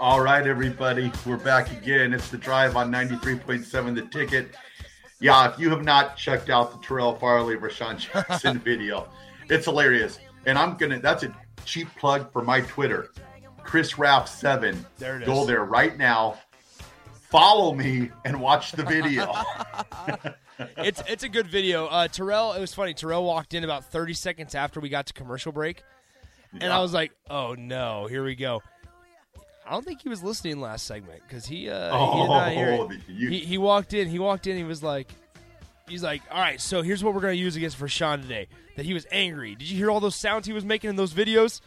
All right, everybody, we're back again. It's the drive on 93.7 The Ticket. Yeah, if you have not checked out the Terrell Farley Rashawn Jackson video, it's hilarious. And I'm gonna that's a cheap plug for my Twitter. Chris Raff seven. There it is. Go there right now. Follow me and watch the video. it's it's a good video. Uh, Terrell, it was funny. Terrell walked in about 30 seconds after we got to commercial break, and Yeah. I was like, "Oh no, here we go." I don't think he was listening last segment because he uh, he did not hear Oh, it. you- He, he walked in. He walked in. He was like, he's like, "All right, so here's what we're gonna use against Rashawn today." That he was angry. Did you hear all those sounds he was making in those videos?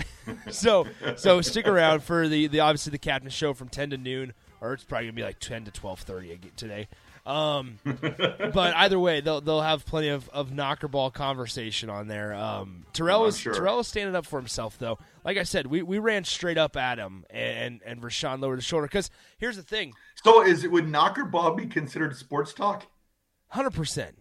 so so stick around for the, the obviously the captain show from 10 to noon or it's probably gonna be like 10 to 12.30 today um, but either way they'll, they'll have plenty of, of knocker ball conversation on there um, terrell is sure. terrell was standing up for himself though like i said we, we ran straight up at him and and rashawn lowered his shoulder because here's the thing so is it would knocker ball be considered sports talk? 100%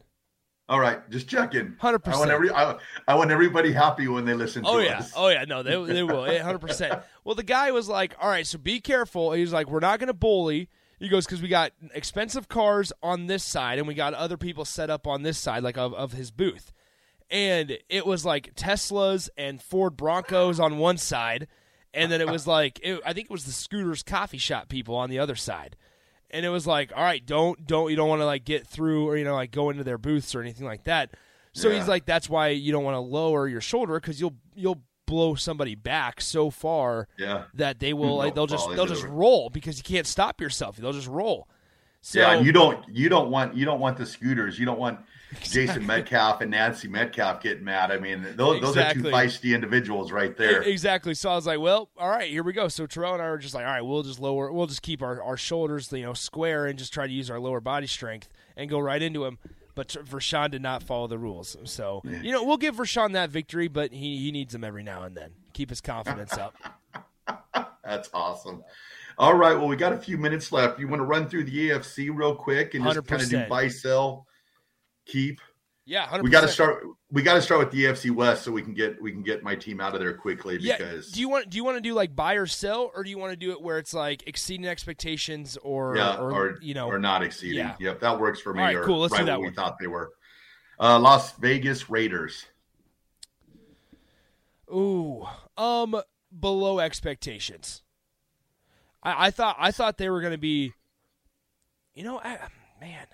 All right, just checking. 100%. I want every I, I want everybody happy when they listen to Oh yeah, us. oh yeah, no, they they will, hundred percent. Well, the guy was like, "All right, so be careful." He was like, "We're not going to bully." He goes, "Because we got expensive cars on this side, and we got other people set up on this side, like of, of his booth." And it was like Teslas and Ford Broncos on one side, and then it was like it, I think it was the Scooters Coffee Shop people on the other side. And it was like, all right, don't don't you don't want to like get through or you know like go into their booths or anything like that. So Yeah. he's like, that's why you don't want to lower your shoulder because you'll you'll blow somebody back so far Yeah. that they will mm-hmm. like They'll just they'll just it. roll because you can't stop yourself. They'll just roll. So yeah, you don't you don't want you don't want the scooters. You don't want Jason Metcalf and Nancy Metcalf getting mad. I mean, those, those are two feisty individuals right there. Exactly. So I was like, well, all right, here we go. So Terrell and I were just like, all right, we'll just lower, we'll just keep our, our shoulders, you know, square and just try to use our lower body strength and go right into him. But Rashawn did not follow the rules. So, you know, we'll give Rashawn that victory, but he, he needs them every now and then. Keep his confidence up. That's awesome. All right, well, we got a few minutes left. You want to run through the AFC real quick and just kind of do buy, sell, keep. Yeah, 100%. We got to start. We got to start with the AFC West so we can get we can get my team out of there quickly Yeah. because Do you want do you want to do like buy or sell, or do you want to do it where it's like exceeding expectations, or yeah, or, or, you know, or not exceeding. yeah. Yep, that works for me. All right, or cool, let's do that what we thought they were. Uh, Las Vegas Raiders. Ooh, um, below expectations. I, I thought I thought they were going to be, you know, I, man,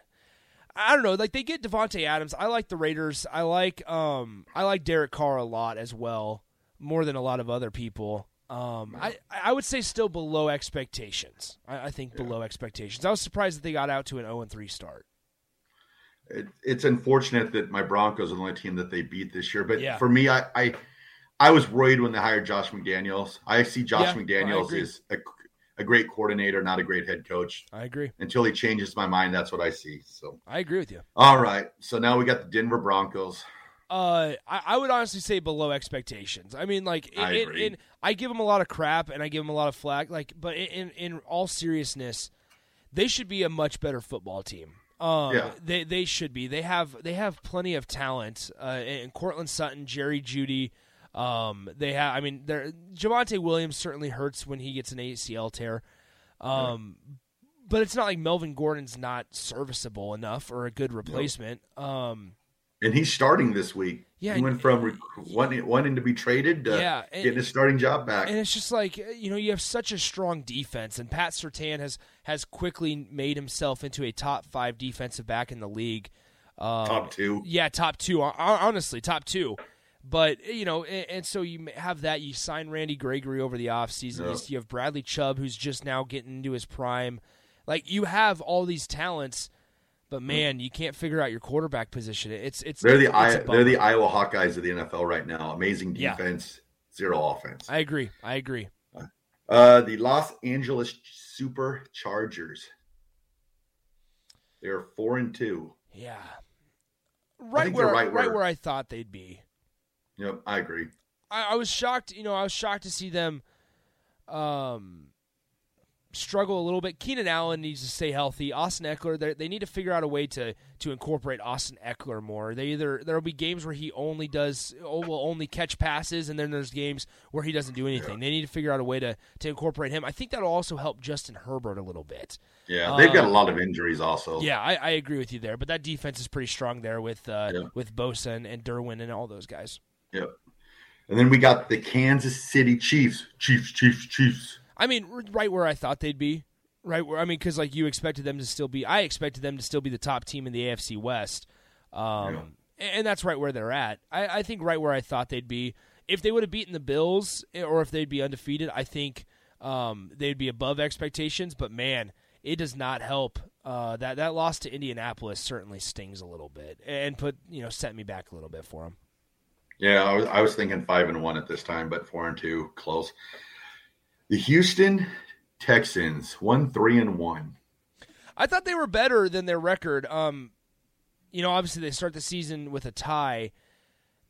I don't know. Like they get Davante Adams. I like the Raiders. I like um I like Derek Carr a lot as well, more than a lot of other people. Um, I I would say still below expectations. I, I think below expectations. I was surprised that they got out to an zero and three start. It, it's unfortunate that my Broncos are the only team that they beat this year, but Yeah. for me, I, I I was worried when they hired Josh McDaniels. I see Josh Yeah, McDaniels is a, a great coordinator, not a great head coach. I agree. Until he changes my mind, that's what I see. So, I agree with you. all right. So now we got the Denver Broncos. Uh, I, I would honestly say below expectations. I mean, like, I in, in, I give them a lot of crap and I give them a lot of flack. Like, but in in all seriousness, they should be a much better football team. Um, Yeah. they they should be. They have they have plenty of talent. Uh, and Courtland Sutton, Jerry Jeudy. Um, they have. I mean, they're Javonte Williams certainly hurts when he gets an ACL tear. Um, but it's not like Melvin Gordon's not serviceable enough or a good replacement. Um. and he's starting this week. Yeah, he went from rec- wanting, wanting to be traded to Yeah, and- getting his starting job back. And it's just like you know you have such a strong defense, and Pat Surtain has has quickly made himself into a top five defensive back in the league. Um, Top two. Yeah, top two. Honestly, top two. But eh, you know, and, and so you have that. You sign Randy Gregory over the offseason. Yeah. You, have Bradley Chubb, who's just now getting into his prime. Like you have all these talents, but mm. man, you can't figure out your quarterback position. It's it's They're the it's they're the Iowa Hawkeyes of the NFL right now. Amazing Yeah. defense, zero offense. I agree. I agree. Uh, uh the Los Angeles Superchargers. They're four and two. Yeah. Right where right right where- where I thought they'd be. Yep, I agree. I, I was shocked. You know, I was shocked to see them um, struggle a little bit. Keenan Allen needs to stay healthy. Austin Ekeler, they- need to figure out a way to to incorporate Austin Ekeler more. They either there'll be games where he only does oh, will only catch passes, and then there's games where he doesn't do anything. They need to figure out a way to to incorporate him. I think that'll also help Justin Herbert a little bit. Yeah, they've got a Um, lot of injuries also. Yeah, I, I agree with you there. But that defense is pretty strong there with uh, Yeah. with Bosa and, and Derwin and all those guys. Yep. And then we got the Kansas City Chiefs. Chiefs, Chiefs, Chiefs. I mean, right where I thought they'd be. Right where I mean, because like you expected them to still be, I expected them to still be the top team in the AFC West, um, and that's right where they're at. I, I think right where I thought they'd be. If they would have beaten the Bills, eh, or if they'd be undefeated, I think um, they'd be above expectations. But man, it does not help. Uh, that that loss to Indianapolis certainly stings a little bit, and put you know set me back a little bit for them. Yeah, I was I was thinking five and one at this time, but four and two, close. The Houston Texans, one three and one. I thought they were better than their record. Um, you know, obviously they start the season with a tie.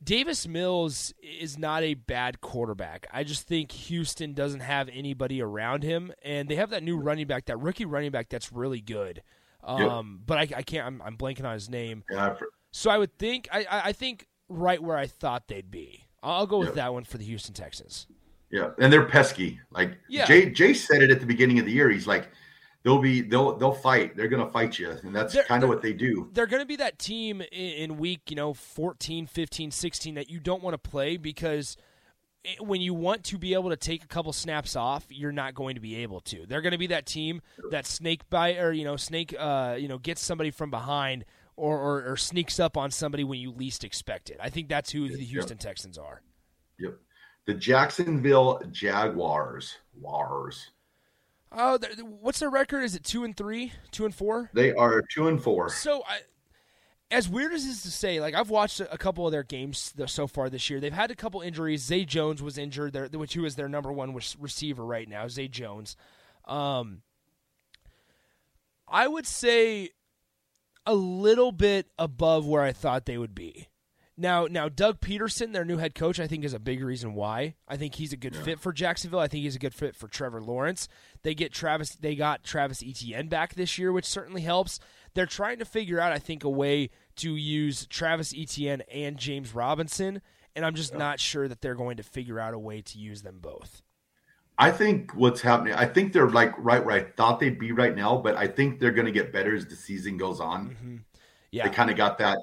Davis Mills is not a bad quarterback. I just think Houston doesn't have anybody around him, and they have that new running back, that rookie running back that's really good. Um, but I, I can't. I'm, I'm blanking on his name. Yeah, So I would think. I, I, I think right where I thought they'd be. I'll go with Yep. that one for the Houston Texans. yeah, and they're pesky. Like Yeah. Jay Jay said it at the beginning of the year. He's like, they'll be they'll they'll fight. They're gonna fight you, and that's kind of what they do. they're going to be that team in, in week, you know, 14, 15, 16 that you don't want to play because when you want to be able to take a couple snaps off, you're not going to be able to. They're going to be that team that snake bite or you know snake uh, you know gets somebody from behind or, or, or sneaks up on somebody when you least expect it. I think that's who the Houston Texans are. Yep. The Jacksonville Jaguars. Wars. Oh, they're- what's their record? Is it two and three, two and four? They are two and four. So, I, as weird as it is to say, like I've watched a a couple of their games so far this year. They've had a couple injuries. Zay Jones was injured, their, which who is their number one receiver right now. Zay Jones. Um, I would say a little bit above where I thought they would be. Now, now Doug Pederson, their new head coach, I think is a big reason why. I think he's a good fit for Jacksonville. I think he's a good fit for Trevor Lawrence. They get Travis, they got Travis Etienne back this year, which certainly helps. They're trying to figure out, I think, a way to use Travis Etienne and James Robinson, and I'm just not sure that they're going to figure out a way to use them both. I think what's happening, I think they're like right where I thought they'd be right now, but I think they're going to get better as the season goes on. Mm-hmm. Yeah, They kind of got that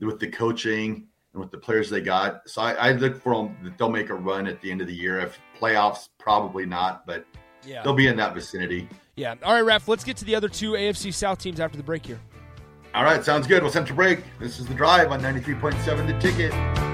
with the coaching and with the players they got. So I, I look for them that they'll make a run at the end of the year. If playoffs, probably not, but yeah, they'll be in that vicinity. yeah. All right, Raph, let's get to the other two AFC South teams after the break here. All right, sounds good. We'll send to break. This is the drive on 93.7 The Ticket.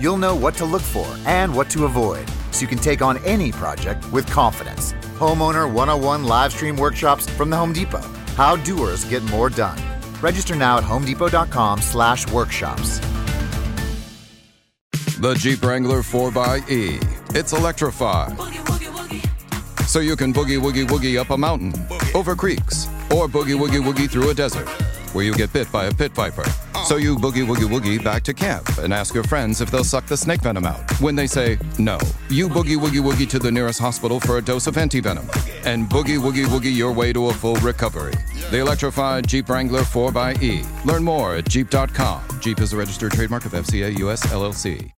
You'll know what to look for and what to avoid so you can take on any project with confidence. Homeowner 101 live stream workshops from the Home Depot. How doers get more done. Register now at homedepot.com/slash workshops. The Jeep Wrangler 4xE. It's electrified. So you can boogie woogie woogie up a mountain, over creeks, or boogie woogie woogie through a desert. Where you get bit by a pit viper. So you boogie woogie woogie back to camp and ask your friends if they'll suck the snake venom out. When they say no, you boogie woogie woogie to the nearest hospital for a dose of antivenom and boogie woogie woogie your way to a full recovery. The electrified Jeep Wrangler 4xE. Learn more at Jeep.com. Jeep is a registered trademark of FCA US LLC.